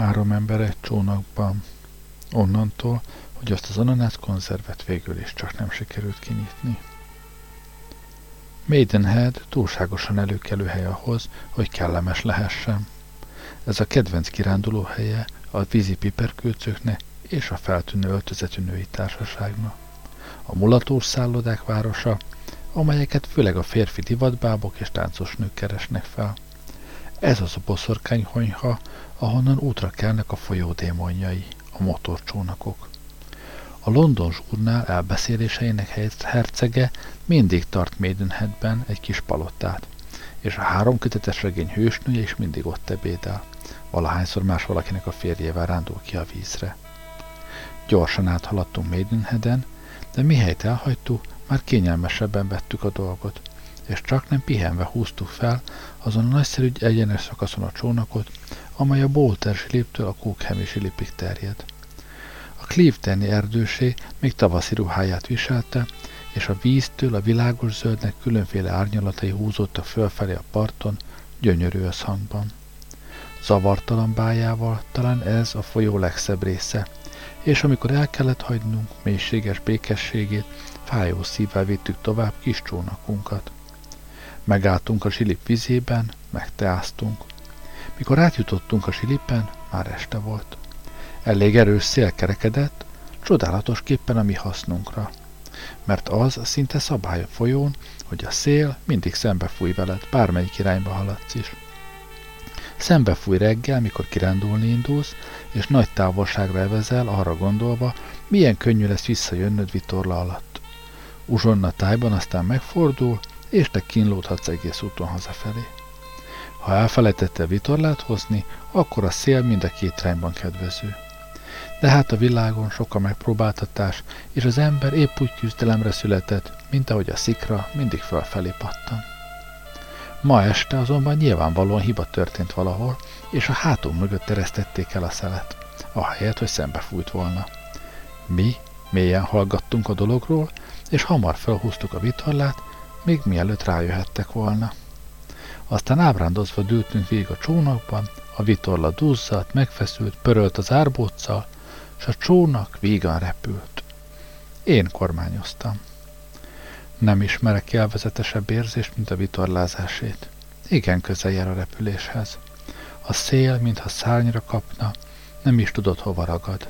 Három ember egy csónakban. Onnantól, hogy azt az ananász konzervet végül is csak nem sikerült kinyitni. Maidenhead túlságosan előkelő hely ahhoz, hogy kellemes lehessen. Ez a kedvenc kiránduló helye a vízi piperkőcöknek és a feltűnő öltözetű női társaságnak. A mulatós szállodák városa, amelyeket főleg a férfi divatbábok és táncos nők keresnek fel. Ez az a boszorkányhonyha, ahonnan útra kelnek a folyó démonjai, a motorcsónakok. A London zsurnál elbeszéléseinek hercege mindig tart Maidenheadben egy kis palotát, és a három kötetes regény hősnője is mindig ott ebédel, valahányszor más valakinek a férjével rándul ki a vízre. Gyorsan áthaladtunk Maidenheaden, de mihelyt elhagytuk, már kényelmesebben vettük a dolgot, és csak nem pihenve húztuk fel azon a nagyszerű egyenes szakaszon a csónakot, amely a Bolter siliptől a Cookhami silipig terjed. A Cliftoni erdősé még tavaszi ruháját viselte, és a víztől a világos zöldnek különféle árnyalatai húzódtak fölfelé a parton, gyönyörű összhangban. Zavartalan bájával talán ez a folyó legszebb része, és amikor el kellett hagynunk mélységes békességét, fájó szívvel vittük tovább kis csónakunkat. Megálltunk a zsilip vizében, megteáztunk. Mikor átjutottunk a zsilipen, már este volt. Elég erős szél kerekedett, képpen a mi hasznunkra. Mert az szinte szabály a folyón, hogy a szél mindig szembe fúj veled, bármelyik irányba haladsz is. Szembe fúj reggel, mikor kirándulni indulsz, és nagy távolságra evezel, arra gondolva, milyen könnyű lesz visszajönnöd vitorla alatt. Uzsonna tájban aztán megfordul, és te kínlódhatsz egész úton hazafelé. Ha elfelejtette vitorlát hozni, akkor a szél mind a két irányban kedvező. De hát a világon sok a megpróbáltatás, és az ember épp úgy küzdelemre született, mint ahogy a szikra mindig felfelé pattan. Ma este azonban nyilvánvalóan hiba történt valahol, és a hátunk mögött eresztették el a szelet, ahelyett, hogy szembe fújt volna. Mi mélyen hallgattunk a dologról, és hamar felhúztuk a vitorlát, még mielőtt rájöhettek volna. Aztán ábrándozva dőltünk végig a csónakban, a vitorla duzzadt, megfeszült, pörölt az árbóccal, és a csónak vígan repült. Én kormányoztam. Nem ismerek élvezetesebb érzést, mint a vitorlázásét. Igen közel jár a repüléshez. A szél, mintha szárnyra kapna, nem is tudod hova ragad.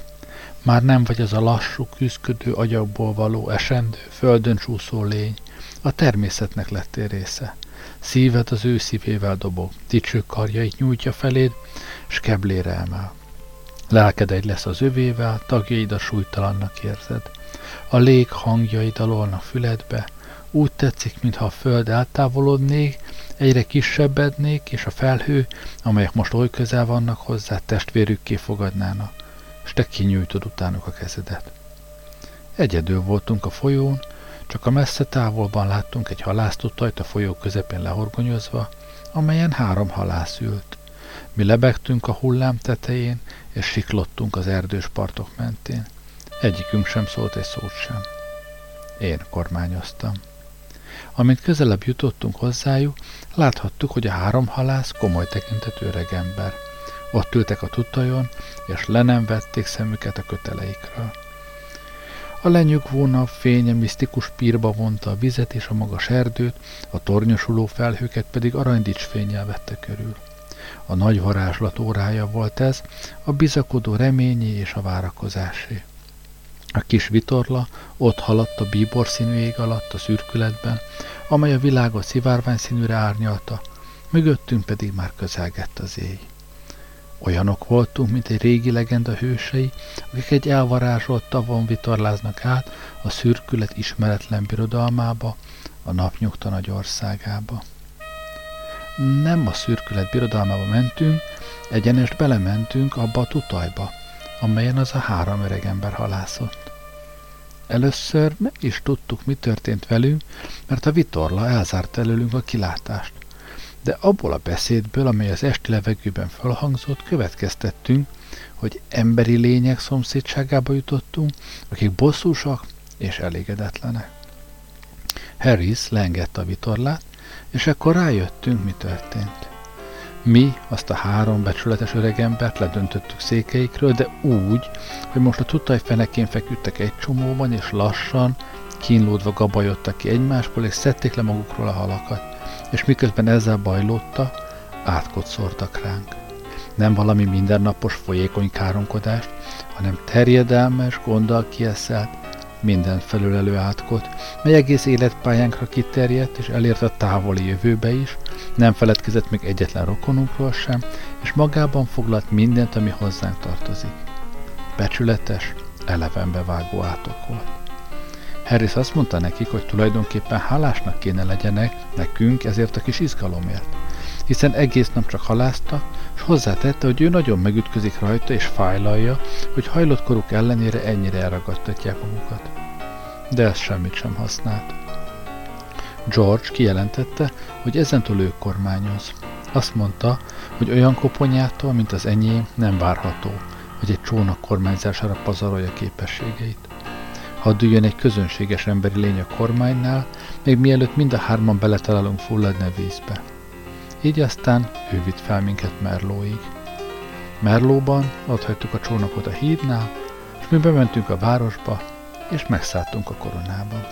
Már nem vagy az a lassú, küzdködő agyakból való, esendő, földön csúszó lény. A természetnek lettél része. Szíved az ő szívével dobog, dicső karjait nyújtja feléd, s keblére emel. Lelked egy lesz az övével, tagjaid a súlytalannak érzed. A lég hangjai dalolnak füledbe, úgy tetszik, mintha a föld eltávolodnék, egyre kisebbednék, és a felhő, amelyek most oly közel vannak hozzá, testvérükké fogadnának, és te kinyújtod utánuk a kezedet. Egyedül voltunk a folyón, csak a messze távolban láttunk egy halásztótajt a folyó közepén lehorgonyozva, amelyen három halász ült. Mi lebegtünk a hullám tetején, és siklottunk az erdős partok mentén. Egyikünk sem szólt egy szót sem. Én kormányoztam. Amint közelebb jutottunk hozzájuk, láthattuk, hogy a három halász komoly tekintetű öreg ember. Ott ültek a tutajon, és le nem vették szemüket a köteleikről. A lenyugvó nap fénye misztikus pírba vonta a vizet és a magas erdőt, a tornyosuló felhőket pedig aranydics fényel vette körül. A nagy varázslat órája volt ez, a bizakodó reményé és a várakozásé. A kis vitorla ott haladt a bíbor színű ég alatt a szürkületben, amely a világot szivárvány színűre árnyalta, mögöttünk pedig már közelgett az éj. Olyanok voltunk, mint egy régi legenda hősei, akik egy elvarázsolt tavon vitorláznak át a szürkület ismeretlen birodalmába, a napnyugta nagy országába. Nem a szürkület birodalmába mentünk, egyenest belementünk abba a tutajba, amelyen az a három öreg ember halászott. Először nem is tudtuk, mi történt velünk, mert a vitorla elzárt előlünk a kilátást. De abból a beszédből, amely az esti levegőben felhangzott, következtettünk, hogy emberi lények szomszédságába jutottunk, akik bosszúsak és elégedetlenek. Harris leengedte a vitorlát, és akkor rájöttünk, mi történt. Mi azt a három becsületes öregembert ledöntöttük székeikről, de úgy, hogy most a tutaj feküdtek egy csomóban, és lassan, kínlódva gabajodtak ki egymásból, és szedték le magukról a halakat, és miközben ezzel bajlódta, átkot szórtak ránk. Nem valami mindennapos folyékony káromkodást, hanem terjedelmes, gonddal kieszelt, minden felülelő átkot, mely egész életpályánkra kiterjedt és elért a távoli jövőbe is, nem feledkezett még egyetlen rokonunkról sem, és magában foglalt mindent, ami hozzánk tartozik. Becsületes, elevenbe vágó átok volt. Harris azt mondta nekik, hogy tulajdonképpen hálásnak kéne legyenek nekünk ezért a kis izgalomért, hiszen egész nap csak halázta, és hozzátette, hogy ő nagyon megütközik rajta és fájlalja, hogy hajlott koruk ellenére ennyire elragadtatják magukat. De ez semmit sem használt. George kijelentette, hogy ezentúl ő kormányoz. Azt mondta, hogy olyan koponyától, mint az enyém, nem várható, hogy egy csónak kormányzására pazarolja képességeit. Hadd üljön egy közönséges emberi lény a kormánynál, még mielőtt mind a hárman beletalálunk fulladni a vízbe. Így aztán ő vitt fel minket Merlóig. Merlóban ott hagytuk a csónakot a hídnál, és mi bementünk a városba, és megszálltunk a koronában.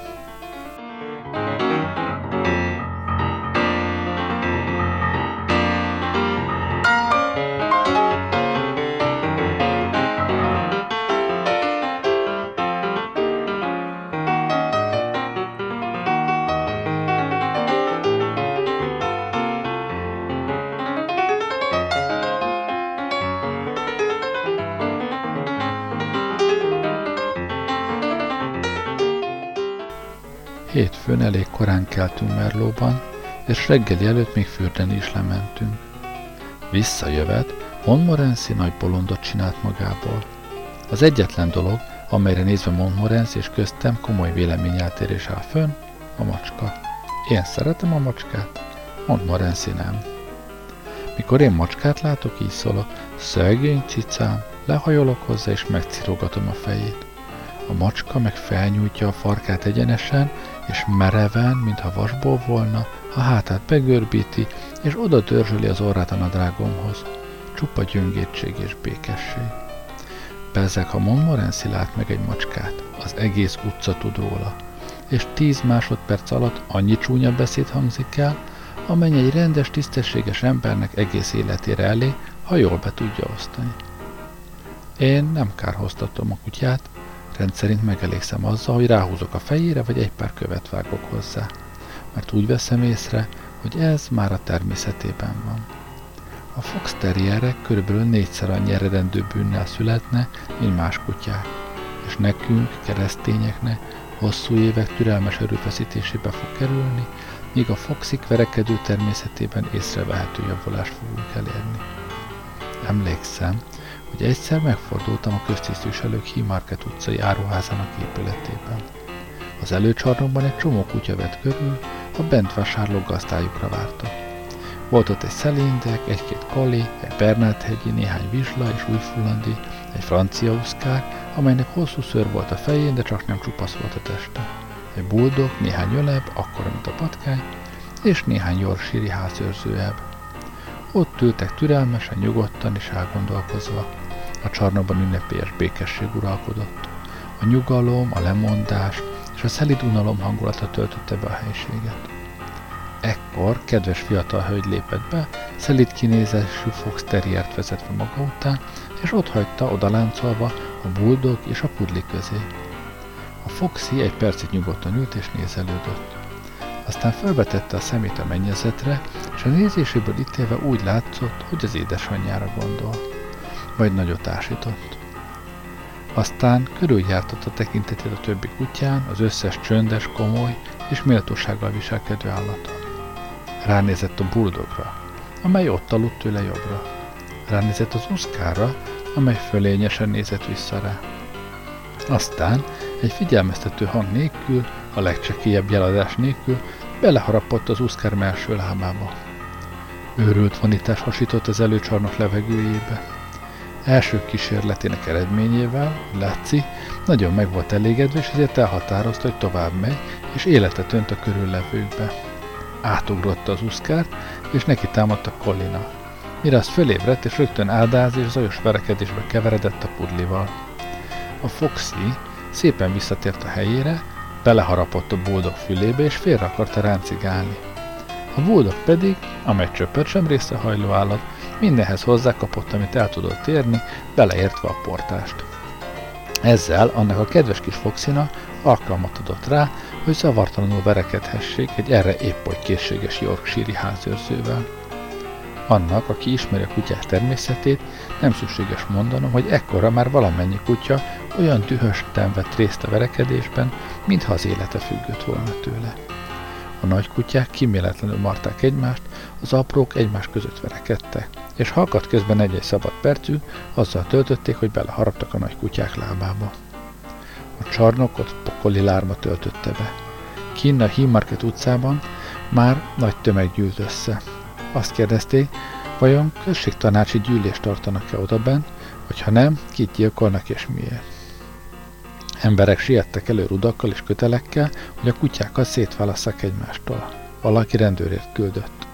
Hétfőn elég korán keltünk Merlóban, és reggeli előtt még fürdeni is lementünk. Visszajövet, Montmorency nagy bolondot csinált magából. Az egyetlen dolog, amelyre nézve Montmorency és köztem komoly véleményeltérés áll fönn, a macska. Én szeretem a macskát, Montmorency nem. Mikor én macskát látok, így szólok, szegény cicám, lehajolok hozzá és megcirogatom a fejét. A macska meg felnyújtja a farkát egyenesen, és mereven, mintha vasból volna, a hátát begörbíti, és oda dörzsöli az orrát a nadrágomhoz. Csupa gyöngétség és békesség. Bezek, ha Montmorency lát meg egy macskát, az egész utca tud róla, és tíz másodperc alatt annyi csúnya beszéd hangzik el, amennyi egy rendes, tisztességes embernek egész életére elé, ha jól be tudja osztani. Én nem kárhoztatom a kutyát, Rendszerint megelégszem azzal, hogy ráhúzok a fejére, vagy egy pár követ vágok hozzá, mert úgy veszem észre, hogy ez már a természetében van. A fox terrierek körülbelül négyszer annyi eredendő bűnnel születne, mint más kutyák, és nekünk, keresztényeknek hosszú évek türelmes erőfeszítésébe fog kerülni, míg a foxik verekedő természetében észrevehető javulást fogunk elérni. Emlékszem, hogy egyszer megfordultam a köztisztviselők Himarket utcai áruházának épületében. Az előcsarnokban egy csomó kutya vett körül, a bent vásárló gazdájukra vártak. Volt ott egy szelindek, egy-két kali, egy Bernát hegyi, néhány vizsla és újfullandi, egy francia uszkár, amelynek hosszú szőr volt a fején, de csak nem csupasz volt a teste. Egy buldog, néhány öleb, akkora, mint a patkány, és néhány yorkshire házőrzőebb. Ott ültek türelmesen, nyugodtan és elgondolkozva. A csarnokban ünnepélyes békesség uralkodott. A nyugalom, a lemondás és a szelid unalom hangulata töltötte be a helységet. Ekkor kedves fiatal hölgy lépett be, szelid kinézésű Fox Terriert vezetve maga után, és ott hagyta odaláncolva a buldog és a pudli közé. A Foxy egy percig nyugodtan ült és nézelődött. Aztán felvetette a szemét a mennyezetre, és a nézéséből ítélve úgy látszott, hogy az édesanyjára gondol. Majd nagyot ásított. Aztán körüljártott a tekintetét a többi kutyán, az összes csöndes, komoly és méltósággal viselkedő állaton. Ránézett a buldogra, amely ott aludt tőle jobbra. Ránézett az uszkára, amely fölényesen nézett vissza rá. Aztán egy figyelmeztető hang nélkül, a legcsekélyebb jeladás nélkül beleharapott az uszkár melső lábába. Őrült vonítás hasított az előcsarnok levegőjébe. Első kísérletének eredményével, Látszi, nagyon meg volt elégedve, és ezért elhatározta, hogy tovább megy, és életet önt a körüllevőkbe. Átugrotta az uszkárt, és neki támadt a Collina. mire az fölébredt, és rögtön áldáz és zajos verekedésbe keveredett a pudlival. A Foxy szépen visszatért a helyére, beleharapott a boldog fülébe, és félre akarta ráncigálni. A boldog pedig, amely csöppet sem részehajló állat, mindenhez hozzákapott, amit el tudott érni, beleértve a portást. Ezzel annak a kedves kis Foxina alkalmat adott rá, hogy zavartalanul verekedhessék egy erre épp hogy készséges Yorkshire házőrzővel. Annak, aki ismeri a kutyák természetét, nem szükséges mondanom, hogy ekkora már valamennyi kutya olyan dühösten vett részt a verekedésben, mintha az élete függött volna tőle. A nagy kutyák kiméletlenül marták egymást, az aprók egymás között verekedtek, és ha akadt közben egy-egy szabad percük, azzal töltötték, hogy beleharaptak a nagy kutyák lábába. A csarnokot pokoli lárma töltötte be. Kinn a Market utcában már nagy tömeg gyűlt össze. Azt kérdezték, vajon községtanácsi gyűlést tartanak-e odaben, vagy ha nem, kit gyilkolnak és miért. Emberek siettek elő rudakkal és kötelekkel, hogy a kutyákat szétválasszák egymástól. Valaki rendőrért küldött.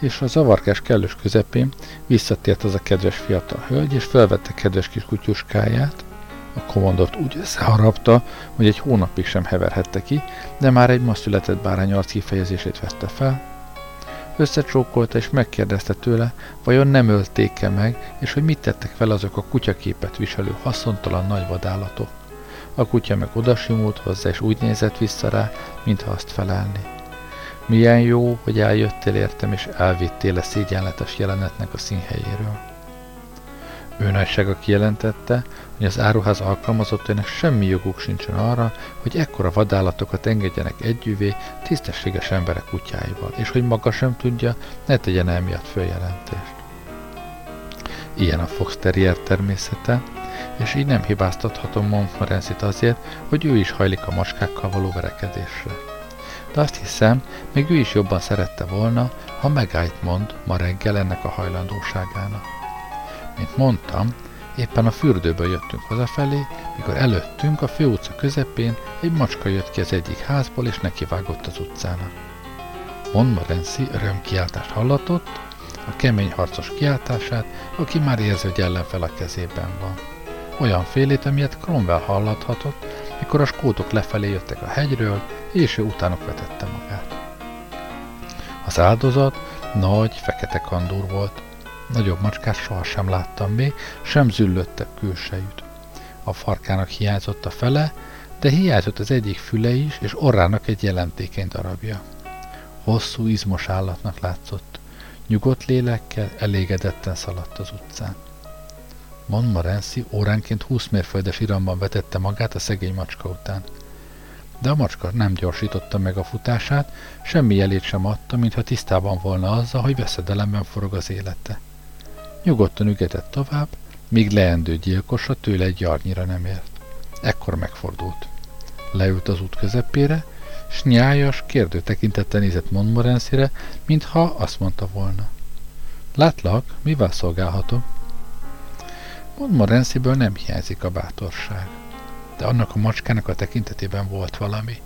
És a zavarkás kellős közepén visszatért az a kedves fiatal hölgy, és felvette kedves kis kutyuskáját. A komandot úgy összeharapta, hogy egy hónapig sem heverhette ki, de már egy ma született bárány arc kifejezését vette fel, összecsókolta és megkérdezte tőle, vajon nem ölték-e meg, és hogy mit tettek vele azok a kutyaképet viselő haszontalan nagy vadállatok. A kutya meg odasimult hozzá, és úgy nézett vissza rá, mintha azt felelni. Milyen jó, hogy eljöttél értem, és elvittél a szégyenletes jelenetnek a színhelyéről. Ő nagysága kijelentette, hogy az áruház alkalmazottainak semmi joguk sincsen arra, hogy ekkora vadállatokat engedjenek együvé tisztességes emberek kutyáival, és hogy maga sem tudja, ne tegyen emiatt följelentést. Ilyen a Fox Terrier természete, és így nem hibáztathatom Montmorency-t azért, hogy ő is hajlik a maskákkal való verekedésre. De azt hiszem, még ő is jobban szerette volna, ha megállt mond ma reggel ennek a hajlandóságának. Mint mondtam, éppen a fürdőből jöttünk hazafelé, mikor előttünk a főutca közepén egy macska jött ki az egyik házból, és nekivágott az utcának. Montmorency örömkiáltást hallatott, a kemény harcos kiáltását, aki már érzi, hogy ellenfel a kezében van olyan félét, amilyet Cromwell hallathatott, mikor a skótok lefelé jöttek a hegyről, és ő utánok vetette magát. Az áldozat nagy, fekete kandúr volt. Nagyobb macskát sohasem láttam még, sem züllöttebb külsejűt. A farkának hiányzott a fele, de hiányzott az egyik füle is, és orrának egy jelentékeny darabja. Hosszú, izmos állatnak látszott. Nyugodt lélekkel elégedetten szaladt az utcán. Montmorency óránként 20 mérföldes iramban vetette magát a szegény macska után. De a macska nem gyorsította meg a futását, semmi jelét sem adta, mintha tisztában volna azzal, hogy veszedelemben forog az élete. Nyugodtan ügetett tovább, míg leendő gyilkosa tőle egy jarnyira nem ért. Ekkor megfordult. Leült az út közepére, s nyájas, kérdő tekintettel nézett Montmorency-re, mintha azt mondta volna. Látlak, mivel szolgálhatok? Montmorency-ből nem hiányzik a bátorság. De annak a macskának a tekintetében volt valami,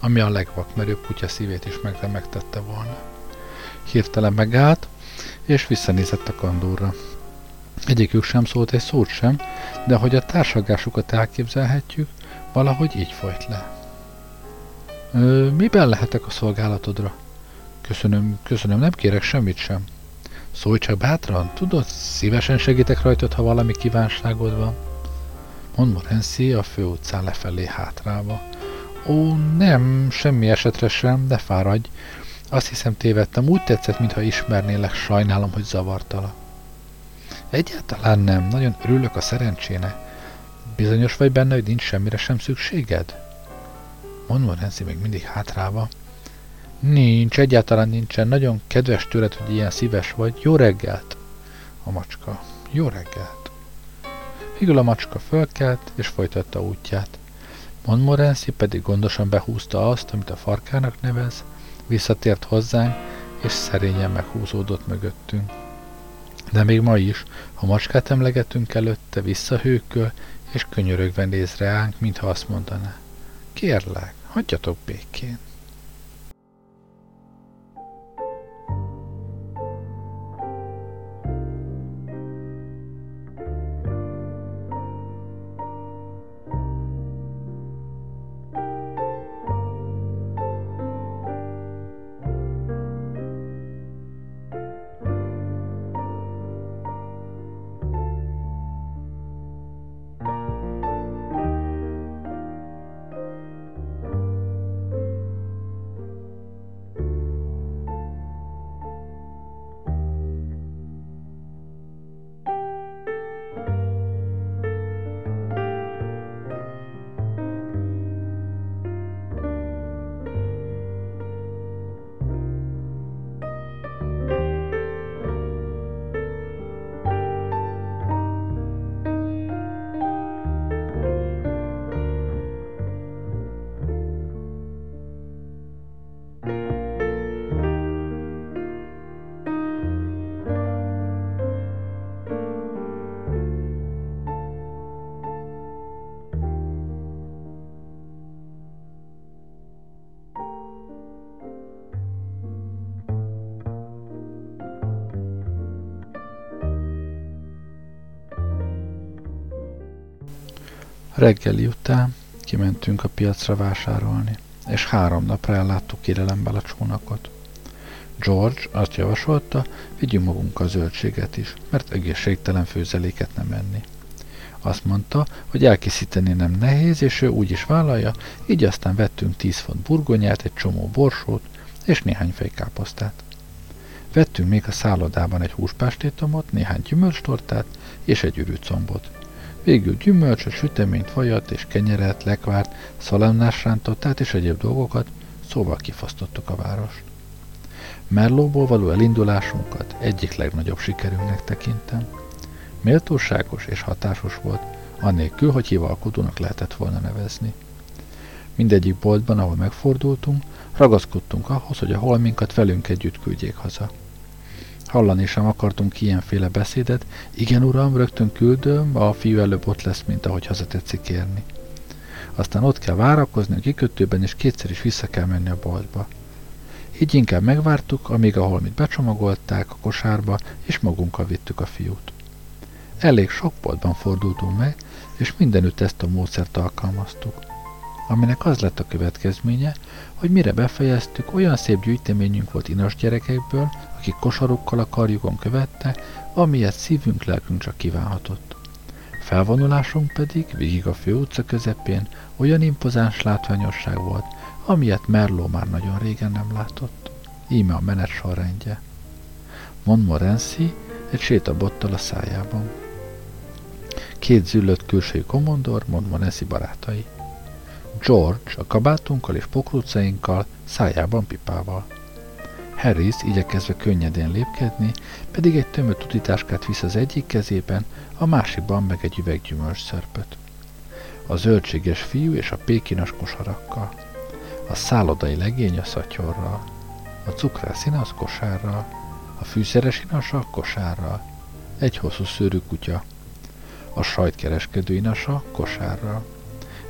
ami a legvakmerőbb kutya szívét is megremegtette volna. Hirtelen megállt, és visszanézett a kandúra. Egyikük sem szólt egy szót sem, de hogy a társagásukat elképzelhetjük, valahogy így folyt le. Ö, miben lehetek a szolgálatodra? Köszönöm, köszönöm, nem kérek semmit sem. Szólj csak bátran, tudod, szívesen segítek rajtad, ha valami kívánságod van. Mond Morency a főutcán lefelé hátrába. Ó, nem, semmi esetre sem, de fáradj. Azt hiszem tévedtem, úgy tetszett, mintha ismernélek, sajnálom, hogy zavartala. Egyáltalán nem, nagyon örülök a szerencsének. Bizonyos vagy benne, hogy nincs semmire sem szükséged? Mond Morency még mindig hátrába. Nincs, egyáltalán nincsen. Nagyon kedves tőled, hogy ilyen szíves vagy. Jó reggelt! A macska. Jó reggelt! Végül a macska fölkelt, és folytatta útját. Montmorency pedig gondosan behúzta azt, amit a farkának nevez, visszatért hozzánk, és szerényen meghúzódott mögöttünk. De még ma is, ha macskát emlegetünk előtte, visszahőköl, és könyörögve néz reánk, mintha azt mondaná. Kérlek, hagyjatok békén. Reggeli után kimentünk a piacra vásárolni, és három napra elláttuk kirelembel a csónakot. George azt javasolta, vigyünk magunkkal zöldséget is, mert egészségtelen főzeléket nem enni. Azt mondta, hogy elkészíteni nem nehéz, és ő úgy is vállalja, így aztán vettünk 10 font burgonyát, egy csomó borsót és néhány fejkáposztát. Vettünk még a szállodában egy húspástétomot, néhány gyümölcstortát és egy ürűcombot. Végül gyümölcsöt, süteményt, vajat és kenyeret, lekvárt, szalámnás rántottát és egyéb dolgokat, szóval kifasztottuk a várost. Merlóból való elindulásunkat egyik legnagyobb sikerünknek tekintem. Méltóságos és hatásos volt, annélkül, hogy hivalkodónak lehetett volna nevezni. Mindegyik boltban, ahol megfordultunk, ragaszkodtunk ahhoz, hogy a holminkat velünk együtt küldjék haza. Hallani sem akartunk ilyenféle beszédet, igen uram, rögtön küldöm, a fiú előbb ott lesz, mint ahogy haza tetszik érni. Aztán ott kell várakozni a kikötőben, és kétszer is vissza kell menni a boltba. Így inkább megvártuk, amíg a holmit becsomagolták a kosárba, és magunkkal vittük a fiút. Elég sok boltban fordultunk meg, és mindenütt ezt a módszert alkalmaztuk. Aminek az lett a következménye, hogy mire befejeztük, olyan szép gyűjteményünk volt inas gyerekekből, akik kosarukkal a karjukon követte, amilyet szívünk, lelkünk csak kívánhatott. Felvonulásunk pedig végig a főutca közepén olyan impozáns látványosság volt, amilyet Merló már nagyon régen nem látott. Íme a menet sorrendje. Montmorency egy sétabottal a szájában. Két züllött külsői komondor, Montmorency barátai. George a kabátunkkal és pokrócainkkal, szájában pipával. Harris igyekezve könnyedén lépkedni, pedig egy tömött utitáskát visz az egyik kezében, a másikban meg egy üveg gyümölcsszörpöt. A zöldséges fiú és a pékinas kosarakkal. A szállodai legény a szatyorral. A cukrász az kosárral. A fűszeres inasa kosárral. Egy hosszú szőrű kutya. A sajtkereskedő inasa kosárral.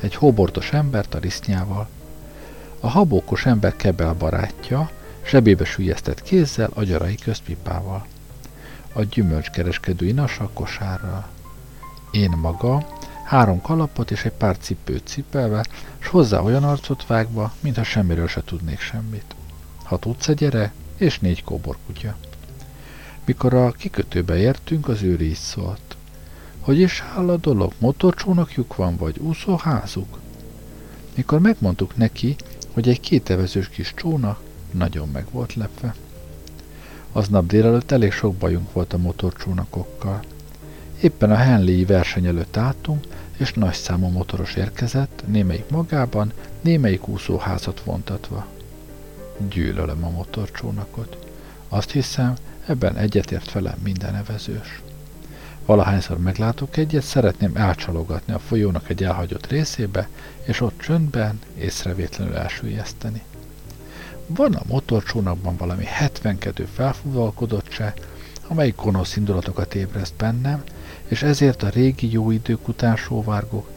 Egy hóbortos ember tarisznyával. A habókos ember kebel barátja, Zsebébe sülyeztett kézzel, agyarai közpipával. A gyümölcskereskedő inasa kosárral. Én maga, három kalapot és egy pár cipőt cipelve, s hozzá olyan arcot vágva, mintha semmiről se tudnék semmit. Hat utcagyere és négy kóborkutya. Mikor a kikötőbe értünk, az őri így szólt. Hogy is áll a dolog? Motorcsónakjuk van, vagy úszóházuk? Mikor megmondtuk neki, hogy egy kétevezős kis csónak, nagyon meg volt lepve. Aznap délelőtt elég sok bajunk volt a motorcsónakokkal. Éppen a Henley verseny előtt álltunk, és nagy számú motoros érkezett, némelyik magában, némelyik úszóházat vontatva. Gyűlölöm a motorcsónakot. Azt hiszem, ebben egyetért velem minden evezős. Valahányszor meglátok egyet, szeretném elcsalogatni a folyónak egy elhagyott részébe, és ott csöndben, észrevétlenül elsüllyeszteni. Van a motorcsónakban valami hetvenkedő felfúvalkodottság, amely gonosz indulatokat ébreszt bennem, és ezért a régi jó idők után sóvárgok,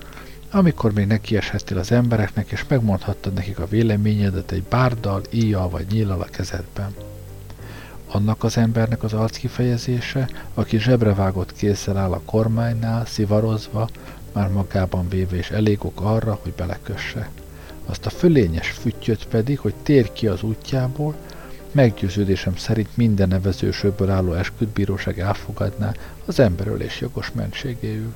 amikor még nekieshettél az embereknek, és megmondhattad nekik a véleményedet egy bárdal, íjjal vagy nyíllal a kezedben. Annak az embernek az arckifejezése, aki zsebrevágott kézzel áll a kormánynál, szivarozva, már magában véve és elég ok arra, hogy belekösse azt a fölényes füttyöt pedig, hogy tér ki az útjából, meggyőződésem szerint minden nevezősökből álló esküdbíróság elfogadná az emberölés jogos mentségéül.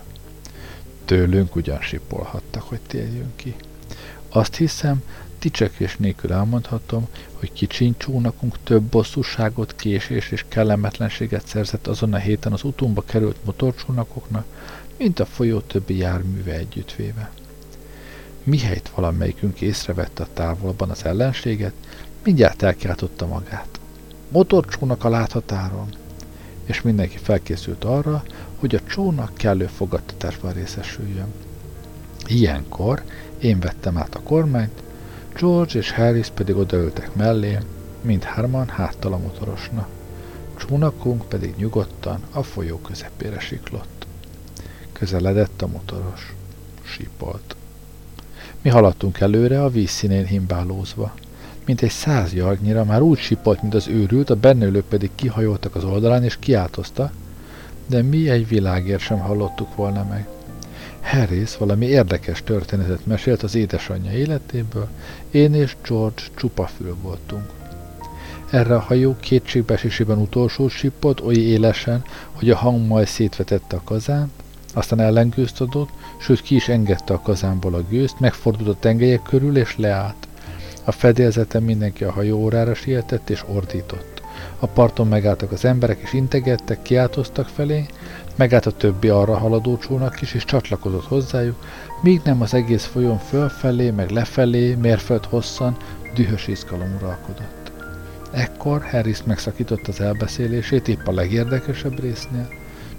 Tőlünk ugyan sipolhattak, hogy térjünk ki. Azt hiszem, dicsekvés nélkül elmondhatom, hogy kicsiny csónakunk több bosszúságot, késés és kellemetlenséget szerzett azon a héten az utómba került motorcsónakoknak, mint a folyó többi járműve együttvéve mihelyt valamelyikünk észrevette a távolban az ellenséget, mindjárt elkiáltotta magát. Motorcsónak a láthatáron! És mindenki felkészült arra, hogy a csónak kellő fogadtatásban részesüljön. Ilyenkor én vettem át a kormányt, George és Harris pedig odaültek mellé, mindhárman háttal a motorosnak. Csónakunk pedig nyugodtan a folyó közepére siklott. Közeledett a motoros. Sípolt. Mi haladtunk előre, a vízszínén himbálózva. Mint egy száz jarnyira már úgy sipolt, mint az őrült, a bennülők pedig kihajoltak az oldalán és kiáltozta, de mi egy világért sem hallottuk volna meg. Harris valami érdekes történetet mesélt az édesanyja életéből, én és George csupa fül voltunk. Erre a hajó kétségbeesésében utolsó sippot oly élesen, hogy a hang majd szétvetette a kazánt, aztán ellengőzt adott, sőt ki is engedte a kazánból a gőzt, megfordult a tengelyek körül és leállt. A fedélzeten mindenki a hajó órára sietett és ordított. A parton megálltak az emberek és integettek, kiáltoztak felé, megállt a többi arra haladó csónak is, és csatlakozott hozzájuk, míg nem az egész folyón fölfelé, meg lefelé, mérföld hosszan, dühös izgalom uralkodott. Ekkor Harris megszakított az elbeszélését épp a legérdekesebb résznél,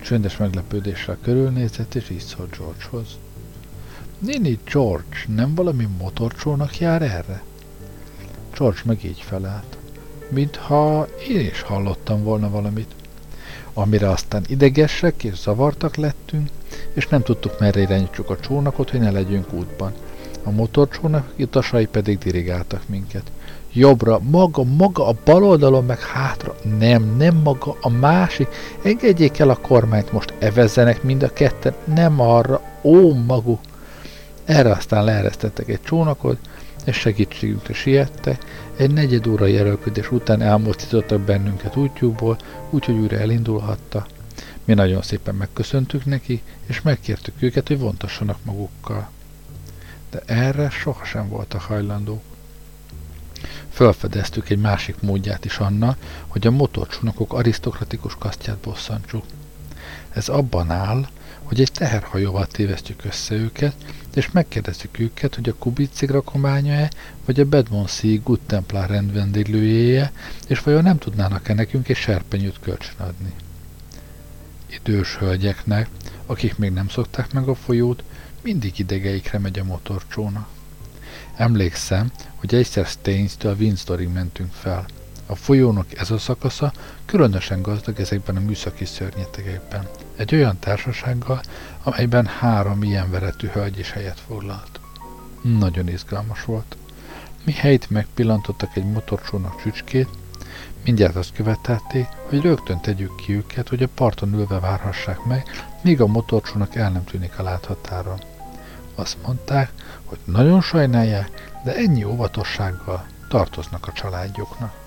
csöndes meglepődéssel körülnézett, és így szólt Georgehoz. Nini, George, nem valami motorcsónak jár erre? George meg így felállt, mintha én is hallottam volna valamit. Amire aztán idegesek és zavartak lettünk, és nem tudtuk merre irányítsuk a csónakot, hogy ne legyünk útban. A motorcsónak utasai pedig dirigáltak minket. Jobbra, maga, maga a bal oldalon, meg hátra. Nem, nem maga, a másik. Engedjék el a kormányt, most evezzenek mind a ketten. Nem arra, ó maguk. Erre aztán leeresztettek egy csónakot, és segítségünkre siettek. Egy negyed óra jelölködés után elmozdítottak bennünket útjukból, úgyhogy újra elindulhatta. Mi nagyon szépen megköszöntük neki, és megkértük őket, hogy vontassanak magukkal. De erre sohasem voltak hajlandók. Fölfedeztük egy másik módját is annak, hogy a motorcsónakok arisztokratikus kasztját bosszantsuk. Ez abban áll, hogy egy teherhajóval tévesztjük össze őket, és megkérdezzük őket, hogy a Kubicig rakománya-e, vagy a Bedmonszi Good Templar rendvendéglőjéje, és vajon nem tudnának-e nekünk egy serpenyőt kölcsön adni. Idős hölgyeknek, akik még nem szokták meg a folyót, mindig idegeikre megy a motorcsóna. Emlékszem, hogy egyszer Staines-től Windsorig mentünk fel. A folyónak ez a szakasza különösen gazdag ezekben a műszaki szörnyetegekben. Egy olyan társasággal, amelyben három ilyen veretű hölgy is helyet foglalt. Nagyon izgalmas volt. Mi helyt megpillantottak egy motorcsónak csücskét, mindjárt azt követelték, hogy rögtön tegyük ki őket, hogy a parton ülve várhassák meg, míg a motorcsónak el nem tűnik a láthatáron. Azt mondták, hogy nagyon sajnálják, de ennyi óvatossággal tartoznak a családjuknak.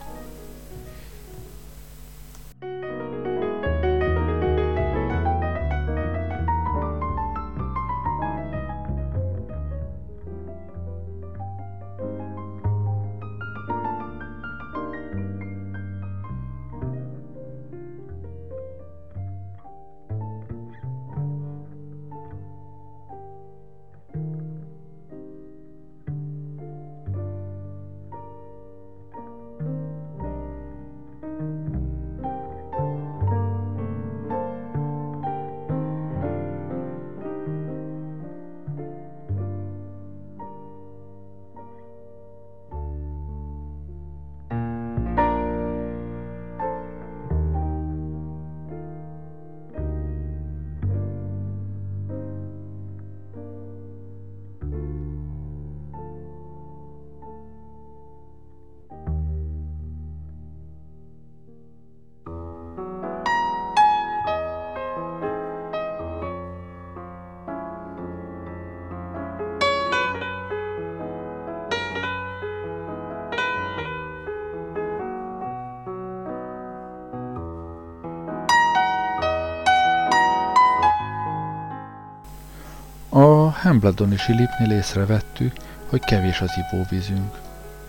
Hambledoni silipnél észrevettük, hogy kevés az ivóvízünk.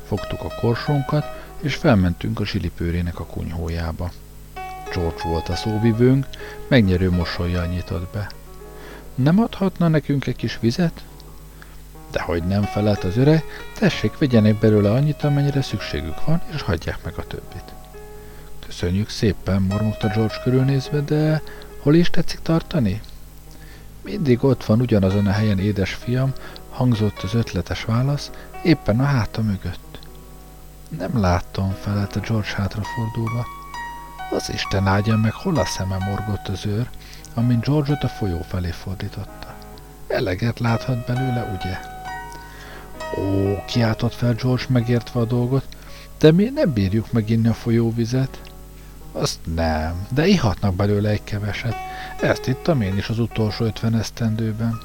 Fogtuk a korsónkat, és felmentünk a silipőrének a kunyhójába. George volt a szóvivőnk, megnyerő mosolyjal nyitott be. Nem adhatna nekünk egy kis vizet? Dehogy nem felelt az öreg, tessék, vegyenek belőle annyit, amennyire szükségük van, és hagyják meg a többit. Köszönjük szépen, mormogta George körülnézve, de hol is tetszik tartani? Mindig ott van ugyanazon a helyen, édes fiam, hangzott az ötletes válasz, éppen a háta mögött. Nem láttam, felelte George hátrafordulva. Az Isten áldja meg, hol a szeme morgott az őr, amint George-ot a folyó felé fordította. Eleget láthat belőle, ugye? Ó, kiáltott fel George megértve a dolgot, de mi nem bírjuk meginni a folyóvizet. Azt nem, de ihatnak belőle egy keveset. Ezt ittam én is az utolsó ötven esztendőben.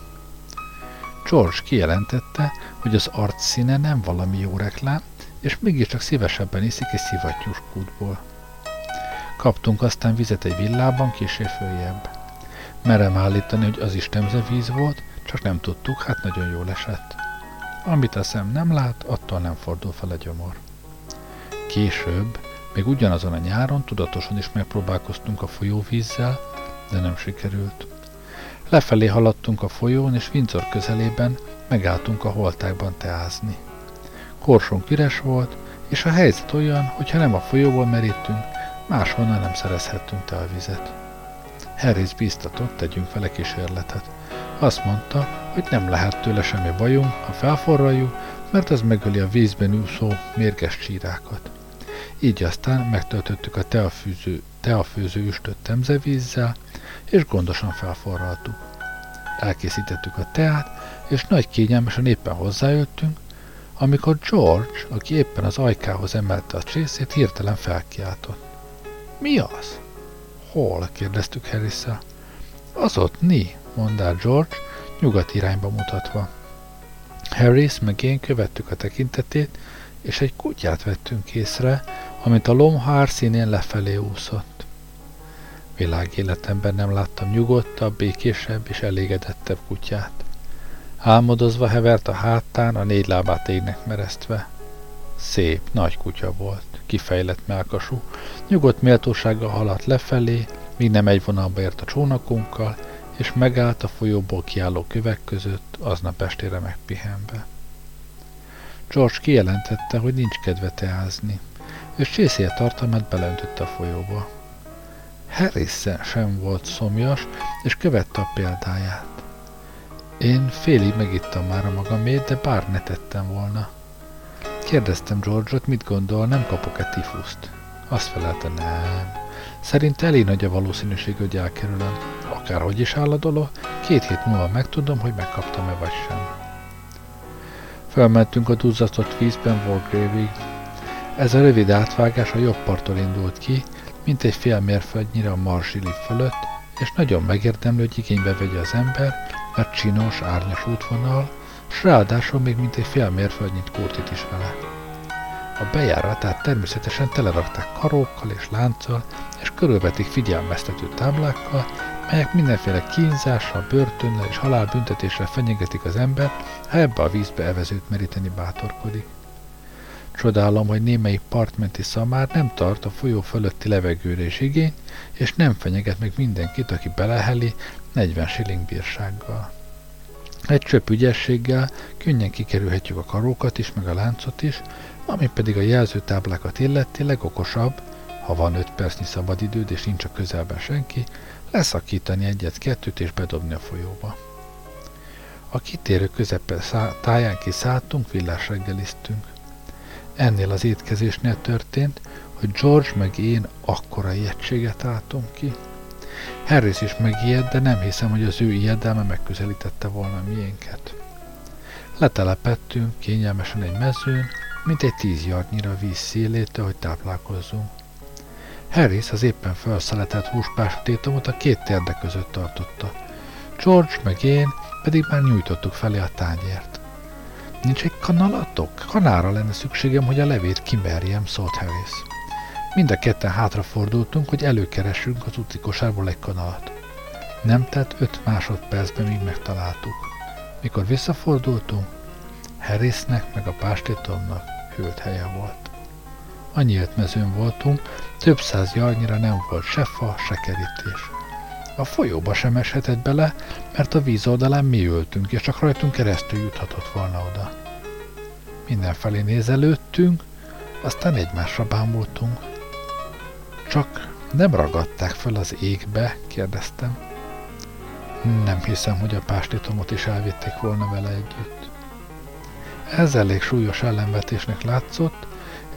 George kijelentette, hogy az arc színe nem valami jó reklám, és mégiscsak szívesebben iszik egy szivattyús kútból. Kaptunk aztán vizet egy villában, késé följebb. Merem állítani, hogy az is temzevíz volt, csak nem tudtuk, hát nagyon jól esett. Amit a szem nem lát, attól nem fordul fel a gyomor. Később, még ugyanazon a nyáron tudatosan is megpróbálkoztunk a folyóvízzel, de nem sikerült. Lefelé haladtunk a folyón, és Windsor közelében megálltunk a holtákban teázni. Korsónk üres volt, és a helyzet olyan, hogy ha nem a folyóból merítünk, máshonnan nem szerezhettünk tealvizet. Harris bíztatott, tegyünk vele kísérletet. Azt mondta, hogy nem lehet tőle semmi bajunk, ha felforraljuk, mert az megöli a vízben úszó mérges csírákat. Így aztán megtöltöttük a teafűző, teafőző üstöt temzevízzel, és gondosan felforraltuk. Elkészítettük a teát, és nagy kényelmesen éppen hozzájöttünk, amikor George, aki éppen az ajkához emelte a csészét, hirtelen felkiáltott. Mi az? Hol? kérdeztük harris. Az ott, ni, mondta George, nyugat irányba mutatva. Harris meg én követtük a tekintetét, és egy kutyát vettünk észre, amit a lomhár színén lefelé úszott. Világéletemben nem láttam nyugodtabb, békésebb és elégedettebb kutyát. Álmodozva hevert a hátán, a négy lábát égnek meresztve. Szép, nagy kutya volt, kifejlett melkasú, nyugodt méltósággal haladt lefelé, míg nem egy vonalba ért a csónakunkkal, és megállt a folyóból kiálló kövek között, aznap estére megpihenve. George kijelentette, hogy nincs kedve teázni, és csészéje tartalmát beleöntötte a folyóba. Harris sem volt szomjas, és követte a példáját. Én félig megittam már a magamét, de bár ne tettem volna. Kérdeztem George-ot, mit gondol, nem kapok-e tifuszt. Azt felelte, nem. Szerint elég nagy a valószínűség, hogy elkerülöm. Akárhogy is áll a dolog, két hét múlva megtudom, hogy megkaptam-e vagy sem. Felmentünk a duzzatott vízben Wargrave-ig. Ez a rövid átvágás a jobb parttól indult ki, mint egy fél mérföldnyire a Marsili fölött, és nagyon megérdemlő, hogy igénybe vegye az ember, mert csinos, árnyas útvonal, s ráadásul még mint egy fél mérföldnyit kúrtit is vele. A bejáratát természetesen telerakták karókkal és lánccal, és körülvetik figyelmeztető táblákkal, melyek mindenféle kínzással, börtönnel és halálbüntetésre fenyegetik az ember, ha ebbe a vízbe evezőt meríteni bátorkodik. Csodálom, hogy némelyik partmenti szamár nem tart a folyó fölötti levegőre is igény, és nem fenyeget meg mindenkit, aki beleheli 40 shilling bírsággal. Egy csöpp ügyességgel könnyen kikerülhetjük a karókat is, meg a láncot is, ami pedig a jelzőtáblákat illeti legokosabb, ha van 5 percnyi szabadidőd és nincs a közelben senki, leszakítani egyet-kettőt és bedobni a folyóba. A kitérő közepe táján kiszálltunk, villás reggeliztünk. Ennél az étkezésnél történt, hogy George meg én akkora ijegységet álltunk ki. Harris is megijedt, de nem hiszem, hogy az ő ijedelme megközelítette volna miénket. Letelepettünk kényelmesen egy mezőn, mint egy tíz yardnyira víz szélétől, hogy táplálkozzunk. Harris az éppen felszeletett húspástétomot a két térde között tartotta. George meg én pedig már nyújtottuk felé a tányért. Nincs egy kanalatok? Kanára lenne szükségem, hogy a levét kimerjem, szólt Harris. Mind a ketten hátrafordultunk, hogy előkeressünk az úti kosárból egy kanalat. Nem tett öt másodpercben, míg megtaláltuk. Mikor visszafordultunk, Harrisnek meg a pástétomnak hűlt helye volt. A nyílt mezőn voltunk, több száz jarnyira nem volt se fa, se kerítés. A folyóba sem eshetett bele, mert a víz oldalán mi ültünk, és csak rajtunk keresztül juthatott volna oda. Mindenfelé nézelődtünk, aztán egymásra bámultunk. Csak nem ragadták fel az égbe, kérdeztem. Nem hiszem, hogy a pástítomot is elvitték volna vele együtt. Ez elég súlyos ellenvetésnek látszott,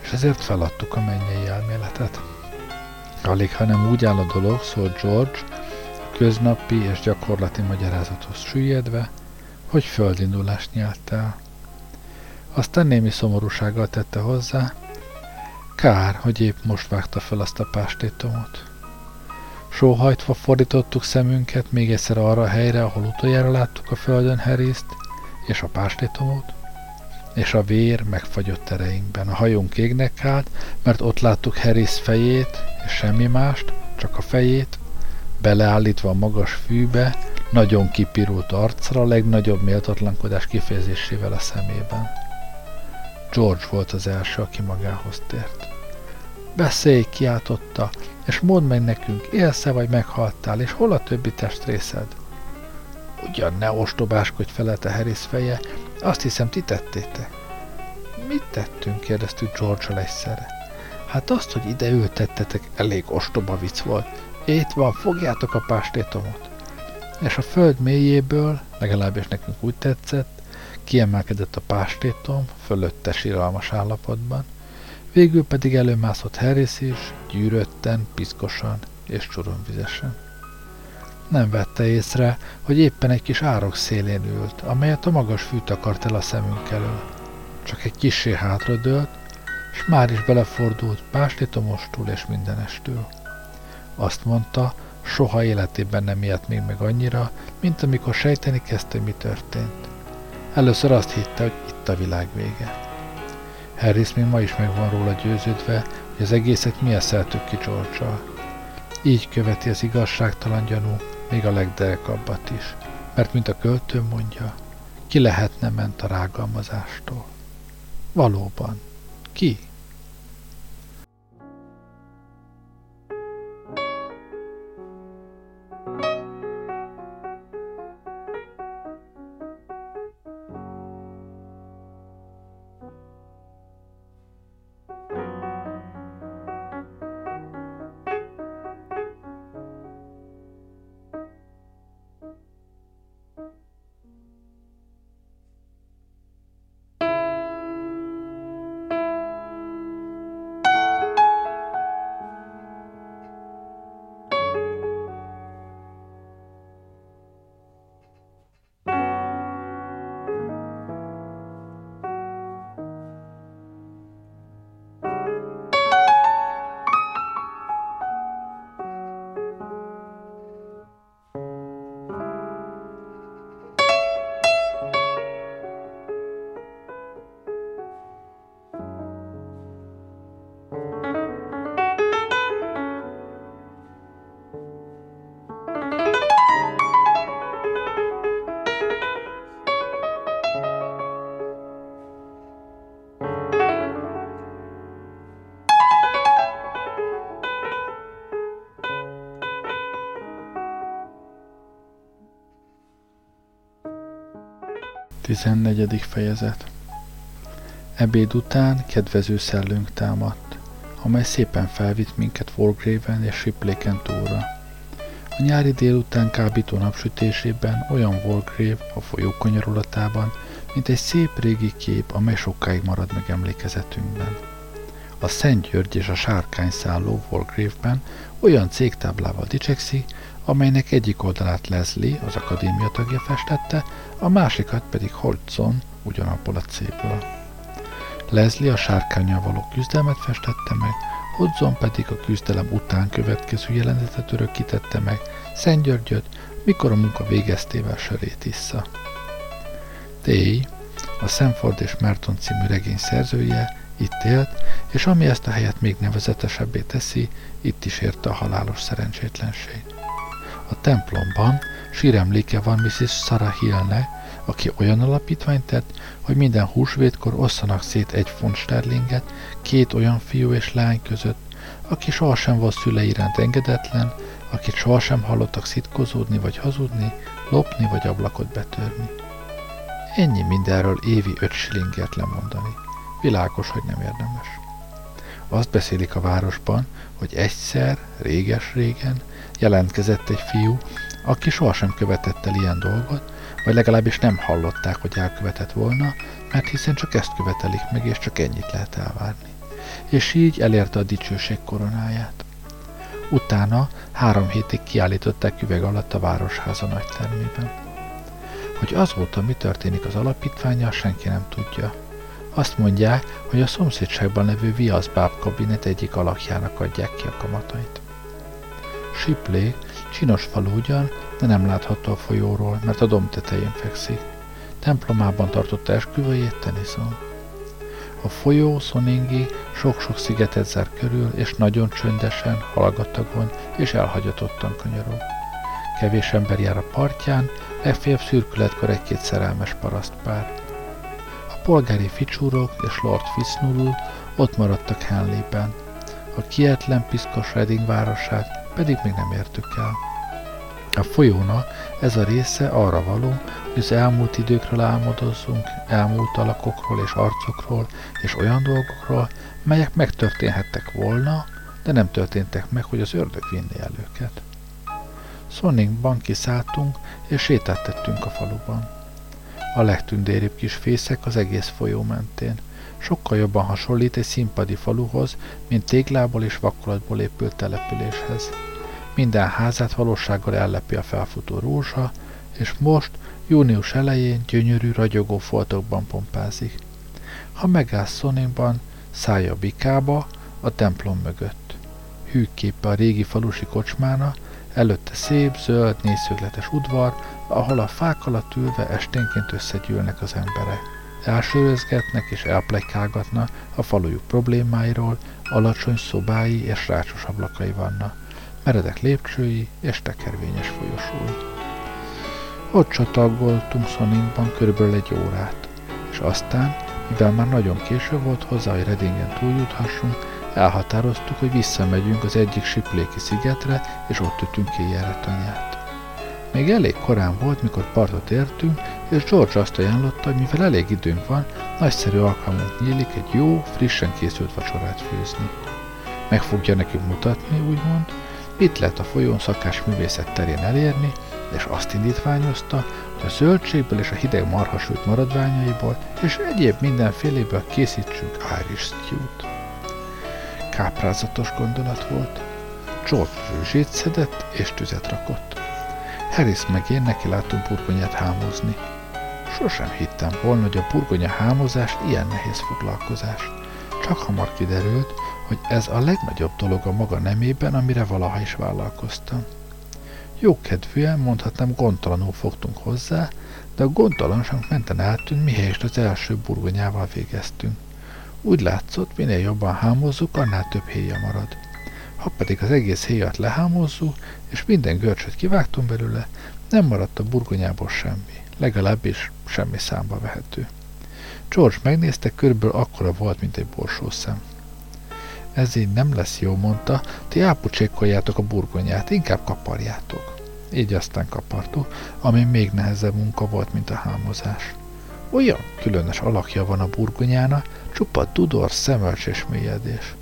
és ezért feladtuk a mennyei elméletet. Alig, hanem úgy áll a dolog, szólt George, köznapi és gyakorlati magyarázathoz süllyedve, hogy földindulást nyelt el. Aztán némi szomorúsággal tette hozzá, kár, hogy épp most vágta fel azt a pástétomot. Sóhajtva fordítottuk szemünket még egyszer arra a helyre, ahol utoljára láttuk a földön Harriszt, és a pástétomot, és a vér megfagyott ereinkben. A hajónk égnek állt, mert ott láttuk Harris fejét, és semmi mást, csak a fejét, beleállítva a magas fűbe, nagyon kipirult arcra, a legnagyobb méltatlankodás kifejezésével a szemében. George volt az első, aki magához tért. Beszélj, kiáltotta, és mondd meg nekünk, élsz-e vagy meghaltál, és hol a többi testrészed? Ugyan ne ostobáskodj, felelte Harris feje, azt hiszem ti tettétek. Mit tettünk? kérdeztük George-al egyszerre. Hát azt, hogy ide ültettetek, elég ostoba vicc volt. Itt van, fogjátok a pástétomot. És a föld mélyéből, legalábbis nekünk úgy tetszett, kiemelkedett a pástétom, fölötte síralmas állapotban, végül pedig előmászott Harris is, gyűrötten, piszkosan és csuromvizesen. Nem vette észre, hogy éppen egy kis árok szélén ült, amelyet a magas fűt akart el a szemünk elől. Csak egy kisé hátradőlt, és már is belefordult pástétomostul és mindenestől. Azt mondta, soha életében nem ilyet még meg annyira, mint amikor sejteni kezdte, mi történt. Először azt hitte, hogy itt a világ vége. Harris még ma is meg van róla győződve, hogy az egészet mi eszeltük ki george Így követi az igazságtalan gyanú még a legderekabbat is, mert mint a költő mondja, ki lehetne ment a rágalmazástól. Valóban, ki? 14. fejezet Ebéd után kedvező szellőnk támadt, amely szépen felvitt minket Wargraven és Shipléken túlra. A nyári délután kábító napsütésében olyan Wargrave a folyó kanyarulatában, mint egy szép régi kép, amely sokáig marad meg emlékezetünkben. A Szent György és a sárkány szálló Wargrave-ben olyan cégtáblával dicsekszik, amelynek egyik oldalát Leslie, az akadémia tagja festette, a másikat pedig Hodgson, ugyanabból a céből. Leslie a sárkányjal való küzdelmet festette meg, Hodgson pedig a küzdelem után következő jelenetet örökítette meg, Szent Györgyöt, mikor a munka végeztével sörét issza. Tay, a Sanford és Merton című regény szerzője, itt élt, és ami ezt a helyet még nevezetesebbé teszi, itt is érte a halálos szerencsétlenség. A templomban síremléke van Mrs. Sarah Hillnek, aki olyan alapítványt tett, hogy minden húsvétkor osszanak szét egy font sterlinget két olyan fiú és lány között, aki sohasem volt szüle iránt engedetlen, akit sohasem hallottak szitkozódni vagy hazudni, lopni vagy ablakot betörni. Ennyi mindenről évi öt shillingért lemondani. Világos, hogy nem érdemes. Azt beszélik a városban, hogy egyszer, réges-régen jelentkezett egy fiú, aki sohasem követett el ilyen dolgot, vagy legalábbis nem hallották, hogy elkövetett volna, mert hiszen csak ezt követelik meg, és csak ennyit lehet elvárni. És így elérte a dicsőség koronáját. Utána három hétig kiállították üveg alatt a városháza nagy termében. Hogy azóta mi történik az alapítványa, senki nem tudja. Azt mondják, hogy a szomszédságban levő viaszbáb kabinet egyik alakjának adják ki a kamatait. Shipley csinos falu ugyan, de nem látható a folyóról, mert a domb tetején fekszik. templomában tartotta esküvőjét Tennyson. A folyó Soningi sok-sok szigetet zár körül, és nagyon csöndesen, hallgatagon és elhagyatottan kanyarog. Kevés ember jár a partján, legfeljebb szürkületkor egy-két szerelmes parasztpár. A polgári ficsúrok és Lord Fisnurul ott maradtak Henley-ben. A kietlen piszkos Reading városát pedig még nem értük el. A folyóna ez a része arra való, hogy az elmúlt időkről álmodozzunk, elmúlt alakokról és arcokról, és olyan dolgokról, melyek megtörténhettek volna, de nem történtek meg, hogy az ördög vinné el őket. Sonningban kiszálltunk, és sétát tettünk a faluban. A legtündéribb kis fészek az egész folyó mentén. Sokkal jobban hasonlít egy színpadi faluhoz, mint téglából és vakkolatból épült településhez. Minden házát valósággal ellepi a felfutó rózsa, és most, június elején gyönyörű, ragyogó foltokban pompázik. Ha megállsz Szoningban, szállj a bikába, a templom mögött. Hűk képe a régi falusi kocsmána, előtte szép, zöld, négyszögletes udvar, ahol a fák alatt ülve esténként összegyűlnek az emberek. Elsőrözgetnek és elplekálgatnak a falujuk problémáiról, alacsony szobái és rácsos ablakai vannak meredek lépcsői és tekervényes folyosói. Ott csatagoltunk Soninkban körülbelül egy órát, és aztán, mivel már nagyon késő volt hozzá, hogy Redingen túljuthassunk, elhatároztuk, hogy visszamegyünk az egyik sipléki szigetre, és ott ütünk éjjelre tanyát. Még elég korán volt, mikor partot értünk, és George azt ajánlotta, hogy mivel elég időnk van, nagyszerű alkalmunk nyílik egy jó, frissen készült vacsorát főzni. Meg fogja nekünk mutatni, úgymond, Mit lehet a folyón szakás művészet terén elérni, és azt indítványozta, hogy a zöldségből és a hideg marhasült maradványaiból és egyéb mindenféléből készítsünk Irish stew-t. Káprázatos gondolat volt. George rőzsét szedett és tüzet rakott. Harris meg én neki látunk burgonyát hámozni. Sosem hittem volna, hogy a burgonya hámozás ilyen nehéz foglalkozás. Csak hamar kiderült, hogy ez a legnagyobb dolog a maga nemében, amire valaha is vállalkoztam. Jókedvűen, mondhatnám gondtalanul fogtunk hozzá, de a gondtalanság menten eltűnt, mihelyest az első burgonyával végeztünk. Úgy látszott, minél jobban hámozzuk, annál több héja marad. Ha pedig az egész héjat lehámozzuk, és minden görcsöt kivágtunk belőle, nem maradt a burgonyából semmi, legalábbis semmi számba vehető. George megnézte, körülbelül akkora volt, mint egy borsószem. Ez így nem lesz jó, mondta, ti ápucsékoljátok a burgonyát, inkább kaparjátok. Így aztán kapartuk, ami még nehezebb munka volt, mint a hámozás. Olyan különös alakja van a burgonyána, csupa tudor, szemölcs és mélyedés.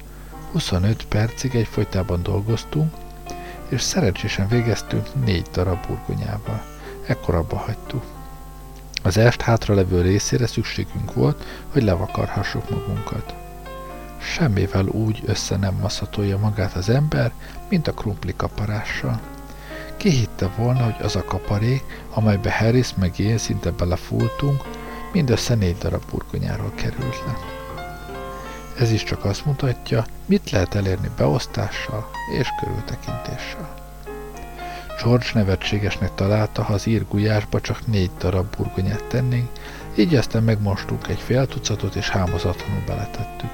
25 percig egyfolytában dolgoztunk, és szerencsésen végeztünk négy darab burgonyával. Ekkor abba hagytuk. Az est hátralevő részére szükségünk volt, hogy levakarhassuk magunkat. Semmivel úgy össze nem maszatolja magát az ember, mint a krumpli kaparással. Ki hitte volna, hogy az a kaparék, amelybe Harris meg én szinte belefúltunk, mindössze négy darab burgonyáról került le. Ez is csak azt mutatja, mit lehet elérni beosztással és körültekintéssel. George nevetségesnek találta, ha az írgulyásba csak négy darab burgonyát tennénk, így aztán megmostunk egy fél tucatot és hámozatlanul beletettük.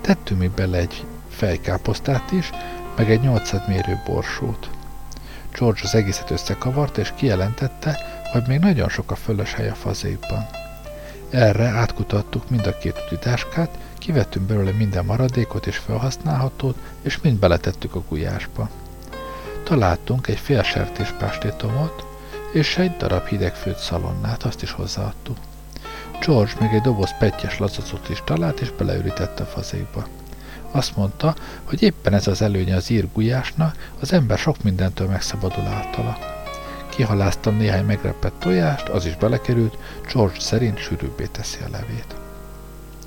Tettünk még bele egy fejkáposztát is, meg egy 800 mérő borsót. George az egészet összekavart, és kijelentette, hogy még nagyon sok a fölös hely a fazékban. Erre átkutattuk mind a két utitáskát, kivettünk belőle minden maradékot és felhasználhatót, és mind beletettük a gulyásba. Találtunk egy fél sertéspástétomot, és egy darab hidegfőtt szalonnát, azt is hozzáadtuk. George még egy doboz pettyes lazacot is talált, és beleürítette a fazékba. Azt mondta, hogy éppen ez az előnye az írgulyásnak, az ember sok mindentől megszabadul általa. Kihaláztam néhány megrepett tojást, az is belekerült, George szerint sűrűbbé teszi a levét.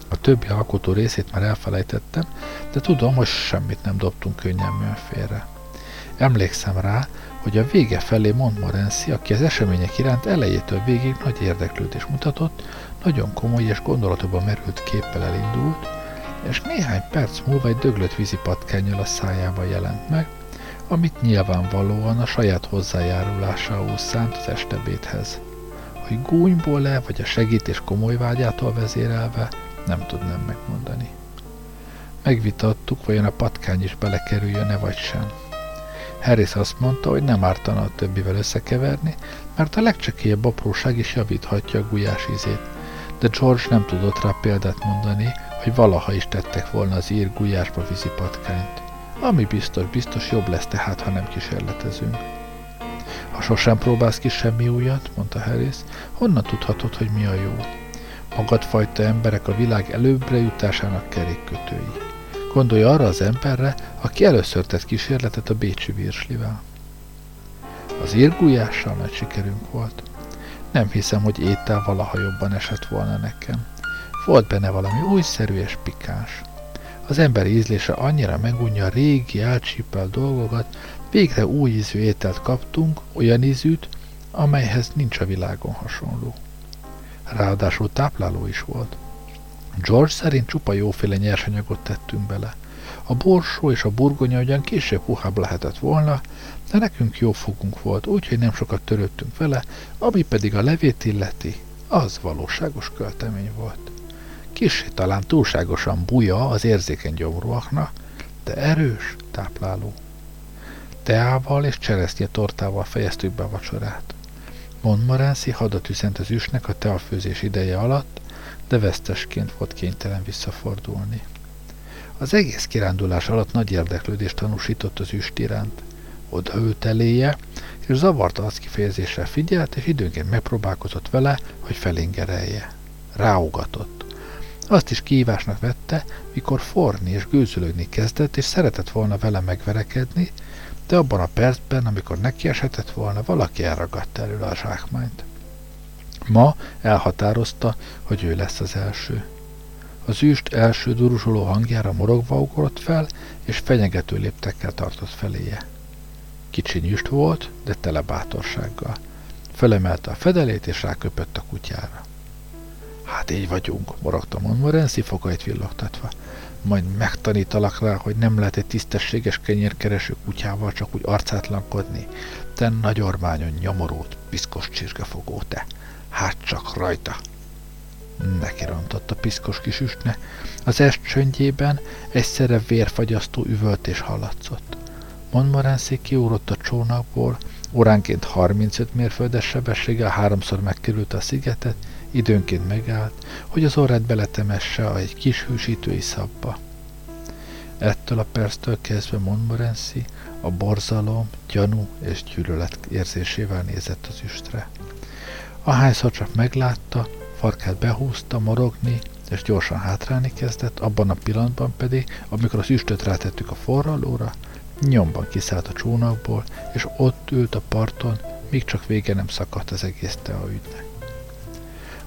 A többi alkotó részét már elfelejtettem, de tudom, hogy semmit nem dobtunk könnyelműen félre. Emlékszem rá, hogy a vége felé Montmorency, aki az események iránt elejétől végig nagy érdeklődés mutatott, nagyon komoly és gondolatokba merült képpel elindult, és néhány perc múlva egy döglött vízipatkányjal a szájában jelent meg, amit nyilvánvalóan a saját hozzájárulásául szánt az estebéthez. hogy gúnyból-e, vagy a segítés komoly vágyától vezérelve, nem tudnám megmondani. Megvitattuk, vajon a patkány is belekerüljön-e vagy sem. Harris azt mondta, hogy nem ártana a többivel összekeverni, mert a legcsekélyebb apróság is javíthatja a gulyás ízét, de George nem tudott rá példát mondani, hogy valaha is tettek volna az ír gulyásba vízi patkányt. Ami biztos, biztos jobb lesz tehát, ha nem kísérletezünk. Ha sosem próbálsz ki semmi újat, mondta Harris, honnan tudhatod, hogy mi a jó? Magadfajta emberek a világ előbbre jutásának kerékkötői. Gondolj arra az emberre, aki először tett kísérletet a bécsi virslivel. Az írgulyással nagy sikerünk volt. Nem hiszem, hogy étel valaha jobban esett volna nekem. Volt benne valami újszerű és pikáns. Az ember ízlése annyira megunja a régi, elcsípel dolgokat, végre új ízű ételt kaptunk, olyan ízűt, amelyhez nincs a világon hasonló. Ráadásul tápláló is volt. George szerint csupa jóféle nyersanyagot tettünk bele. A borsó és a burgonya ugyan később puhább lehetett volna, de nekünk jó fogunk volt, úgyhogy nem sokat törődtünk vele, ami pedig a levét illeti, az valóságos költemény volt. Kissé talán túlságosan buja az érzékeny gyomruaknak, de erős, tápláló. Teával és cseresznye tortával fejeztük be a vacsorát. Montmorency hadat üzent az üsnek a teafőzés ideje alatt, de vesztesként volt kénytelen visszafordulni. Az egész kirándulás alatt nagy érdeklődést tanúsított az üst iránt. Odaült eléje, és zavarta az kifejezéssel figyelt, és időnként megpróbálkozott vele, hogy felingerelje. Ráugatott. Azt is kihívásnak vette, mikor forni és gőzölődni kezdett, és szeretett volna vele megverekedni, de abban a percben, amikor nekieshetett volna, valaki elragadta előle a zsákmányt. Ma elhatározta, hogy ő lesz az első. Az üst első duruzsoló hangjára morogva ugrott fel, és fenyegető léptekkel tartott feléje. Kicsi üst volt, de tele bátorsággal. Fölemelte a fedelét, és ráköpött a kutyára. Hát így vagyunk, morogta Montmorency fogait villogtatva. Majd megtanítalak rá, hogy nem lehet egy tisztességes kenyérkereső kutyával csak úgy arcátlankodni. Te nagy ormányon nyomorót, piszkos csirkefogó te. Hát csak rajta! Nekirontott a piszkos kis üstne. Az est csöndjében egyszerre vérfagyasztó üvöltés hallatszott. Montmorency kiúrott a csónakból, óránként 35 mérföldes sebességgel háromszor megkerült a szigetet, időnként megállt, hogy az orrát beletemesse egy kis hűsítői szabba. Ettől a perctől kezdve Montmorency a borzalom, gyanú és gyűlölet érzésével nézett az üstre. Ahányszor csak meglátta, farkát behúzta morogni, és gyorsan hátrálni kezdett, abban a pillanatban pedig, amikor az üstöt rátettük a forralóra, nyomban kiszállt a csónakból, és ott ült a parton, míg csak vége nem szakadt az egész ügynek.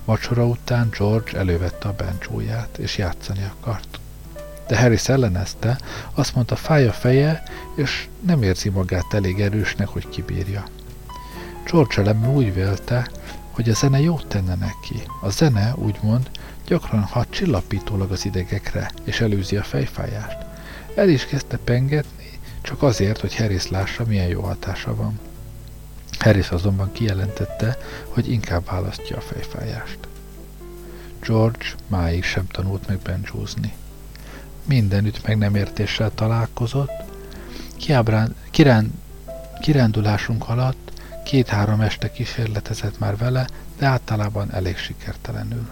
Vacsora után George elővette a bencsóját, és játszani akart. De Harry ellenezte, azt mondta fáj a feje, és nem érzi magát elég erősnek, hogy kibírja. George elem úgy vélte, hogy a zene jót tenne neki. A zene, úgymond, gyakran hat csillapítólag az idegekre, és előzi a fejfájást. El is kezdte pengetni, csak azért, hogy Harris lássa, milyen jó hatása van. Harris azonban kijelentette, hogy inkább választja a fejfájást. George máig sem tanult meg bencsúzni. Mindenütt meg nem értéssel találkozott, Kiábrán, kirán, kirándulásunk alatt Két-három este kísérletezett már vele, de általában elég sikertelenül.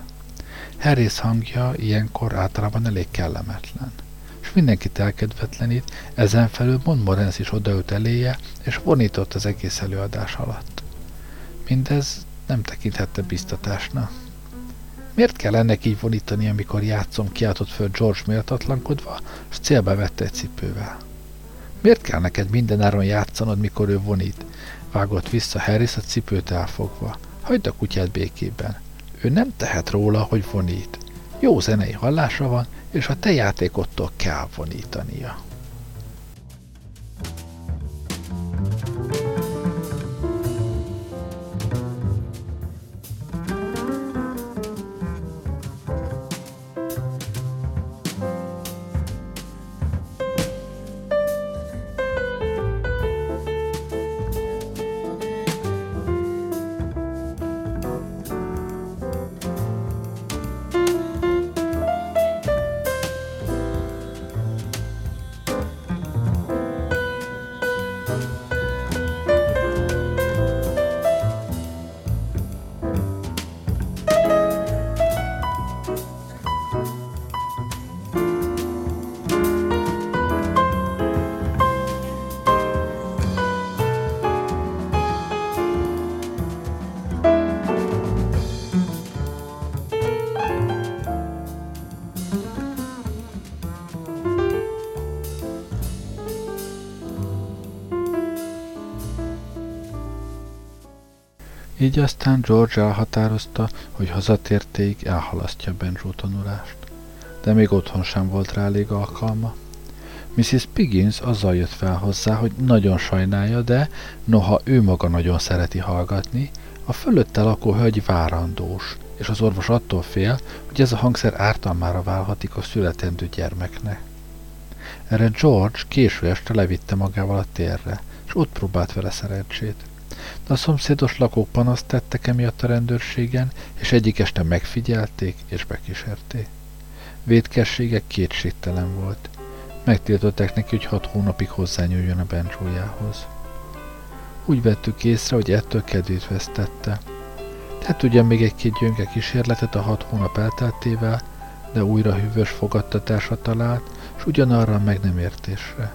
Harris hangja ilyenkor általában elég kellemetlen. És mindenkit elkedvetlenít, ezen felül Montmorenc is odaült eléje, és vonított az egész előadás alatt. Mindez nem tekinthette biztatásnak. Miért kell ennek így vonítani, amikor játszom, kiáltott föl George méltatlankodva, és célbe vette egy cipővel. Miért kell neked mindenáron játszanod, mikor ő vonít? vágott vissza Harris a cipőt elfogva. Hagyd a kutyát békében. Ő nem tehet róla, hogy vonít. Jó zenei hallása van, és a te játékottól kell vonítania. Így aztán George elhatározta, hogy hazatértéig elhalasztja a banjo tanulást. De még otthon sem volt rá elég alkalma. Mrs. Piggins azzal jött fel hozzá, hogy nagyon sajnálja, de noha ő maga nagyon szereti hallgatni, a fölötte lakó hölgy várandós, és az orvos attól fél, hogy ez a hangszer ártalmára válhatik a születendő gyermeknek. Erre George késő este levitte magával a térre, és ott próbált vele szerencsét. De a szomszédos lakók panaszt tettek emiatt a rendőrségen, és egyik este megfigyelték és bekísérték. Védkessége kétségtelen volt. Megtiltották neki, hogy hat hónapig hozzányúljon a bencsójához. Úgy vettük észre, hogy ettől kedvét vesztette. Tett ugyan még egy-két gyönge kísérletet a hat hónap elteltével, de újra hűvös fogadtatásra talált, és ugyanarra meg nem értésre.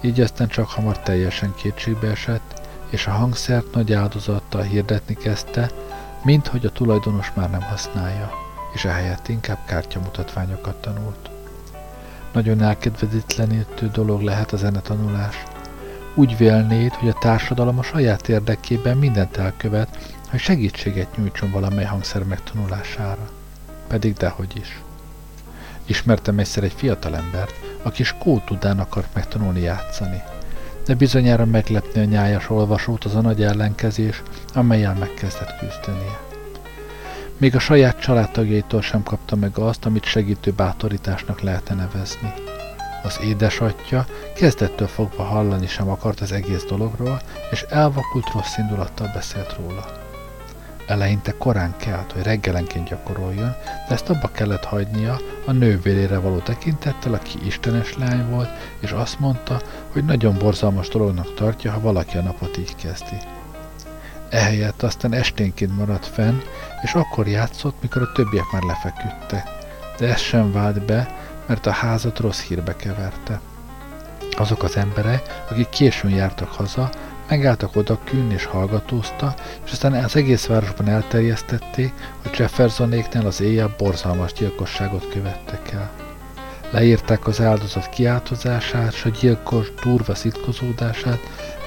Így aztán csak hamar teljesen kétségbe esett, és a hangszert nagy áldozattal hirdetni kezdte, mint hogy a tulajdonos már nem használja, és ehelyett inkább kártyamutatványokat tanult. Nagyon elkedvedetlenítő dolog lehet a zenetanulás. Úgy vélnéd, hogy a társadalom a saját érdekében mindent elkövet, hogy segítséget nyújtson valamely hangszer megtanulására. Pedig dehogy is. Ismertem egyszer egy fiatalembert, aki skótudán akart megtanulni játszani. De bizonyára meglepni a nyájas olvasót az a nagy ellenkezés, amelyel megkezdett küzdenie. Még a saját családtagjaitól sem kapta meg azt, amit segítő bátorításnak lehetne nevezni. Az édesatja kezdettől fogva hallani sem akart az egész dologról, és elvakult rossz indulattal beszélt róla. Eleinte korán kelt, hogy reggelenként gyakoroljon, de ezt abba kellett hagynia a nővérére való tekintettel, aki istenes lány volt, és azt mondta, hogy nagyon borzalmas dolognak tartja, ha valaki a napot így kezdi. Ehelyett aztán esténként maradt fenn, és akkor játszott, mikor a többiek már lefeküdtek. De ez sem vált be, mert a házat rossz hírbe keverte. Azok az emberek, akik későn jártak haza, Megálltak oda kűn és hallgatózta, és aztán az egész városban elterjesztették, hogy Jeffersonéknál az éjjel borzalmas gyilkosságot követtek el. Leírták az áldozat kiáltozását, s a gyilkos durva szitkozódását,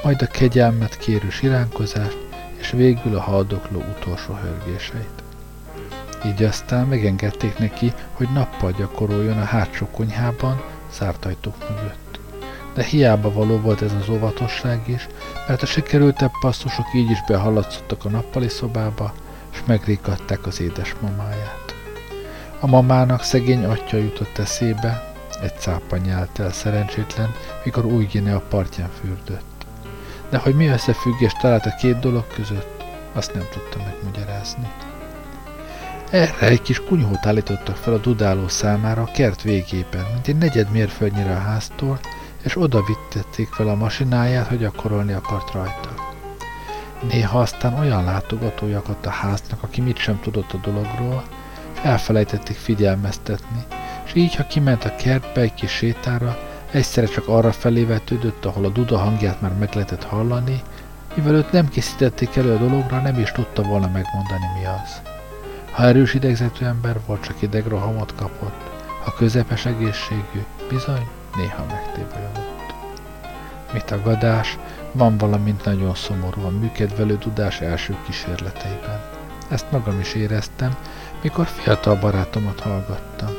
majd a kegyelmet kérő siránkozást, és végül a haldokló utolsó hörgéseit. Így aztán megengedték neki, hogy nappal gyakoroljon a hátsó konyhában, zárt ajtók mögött de hiába való volt ez az óvatosság is, mert a sikerültebb passzusok így is behallatszottak a nappali szobába, és megrikadták az édesmamáját. A mamának szegény atya jutott eszébe, egy cápa nyelt el szerencsétlen, mikor új a partján fürdött. De hogy mi összefüggés talált a két dolog között, azt nem tudta megmagyarázni. Erre egy kis kunyhót állítottak fel a dudáló számára a kert végében, mint egy negyed mérföldnyire a háztól, és oda vittették fel a masináját, hogy gyakorolni akart rajta. Néha aztán olyan látogatója akadt a háznak, aki mit sem tudott a dologról, és elfelejtették figyelmeztetni, és így, ha kiment a kertbe egy kis sétára, egyszerre csak arra felé vetődött, ahol a duda hangját már meg lehetett hallani, mivel őt nem készítették elő a dologra, nem is tudta volna megmondani mi az. Ha erős idegzetű ember volt, csak idegrohamot kapott, ha közepes egészségű, bizony néha megtévőjött. Mi tagadás, van valamint nagyon szomorú a műkedvelő tudás első kísérleteiben. Ezt magam is éreztem, mikor fiatal barátomat hallgattam.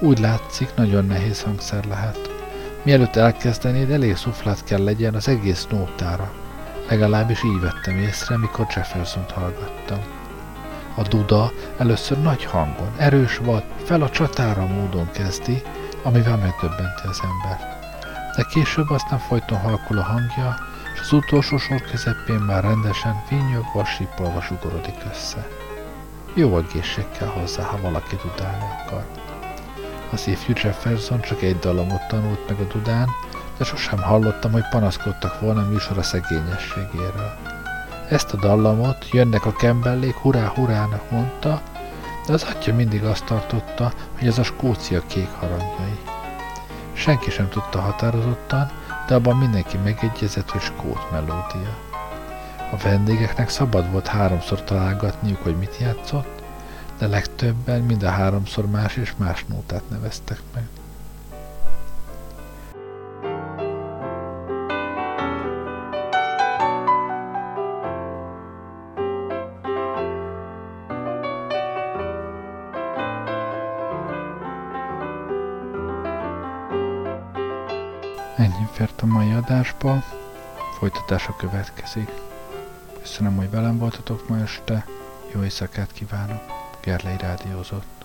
Úgy látszik, nagyon nehéz hangszer lehet. Mielőtt elkezdenéd, elég szuflát kell legyen az egész nótára. Legalábbis így vettem észre, mikor Jefferson-t hallgattam. A duda először nagy hangon, erős vad, fel a csatára módon kezdi, amivel megdöbbenti az embert. De később aztán folyton halkul a hangja, és az utolsó sor közepén már rendesen vinyogva, sípolva zsugorodik össze. Jó egészség kell hozzá, ha valaki dudálni akar. Az ifjú Jefferson csak egy dalomot tanult meg a dudán, de sosem hallottam, hogy panaszkodtak volna műsor a szegényességéről. Ezt a dallamot jönnek a kembellék hurrá hurának mondta, de az atya mindig azt tartotta, hogy ez a Skócia kék harangjai. Senki sem tudta határozottan, de abban mindenki megegyezett, hogy skót melódia. A vendégeknek szabad volt háromszor találgatniuk, hogy mit játszott, de legtöbben mind a háromszor más és más nótát neveztek meg. Ennyi fért a mai adásba, folytatása következik. Köszönöm, hogy velem voltatok ma este, jó éjszakát kívánok, Gerlei Rádiózott.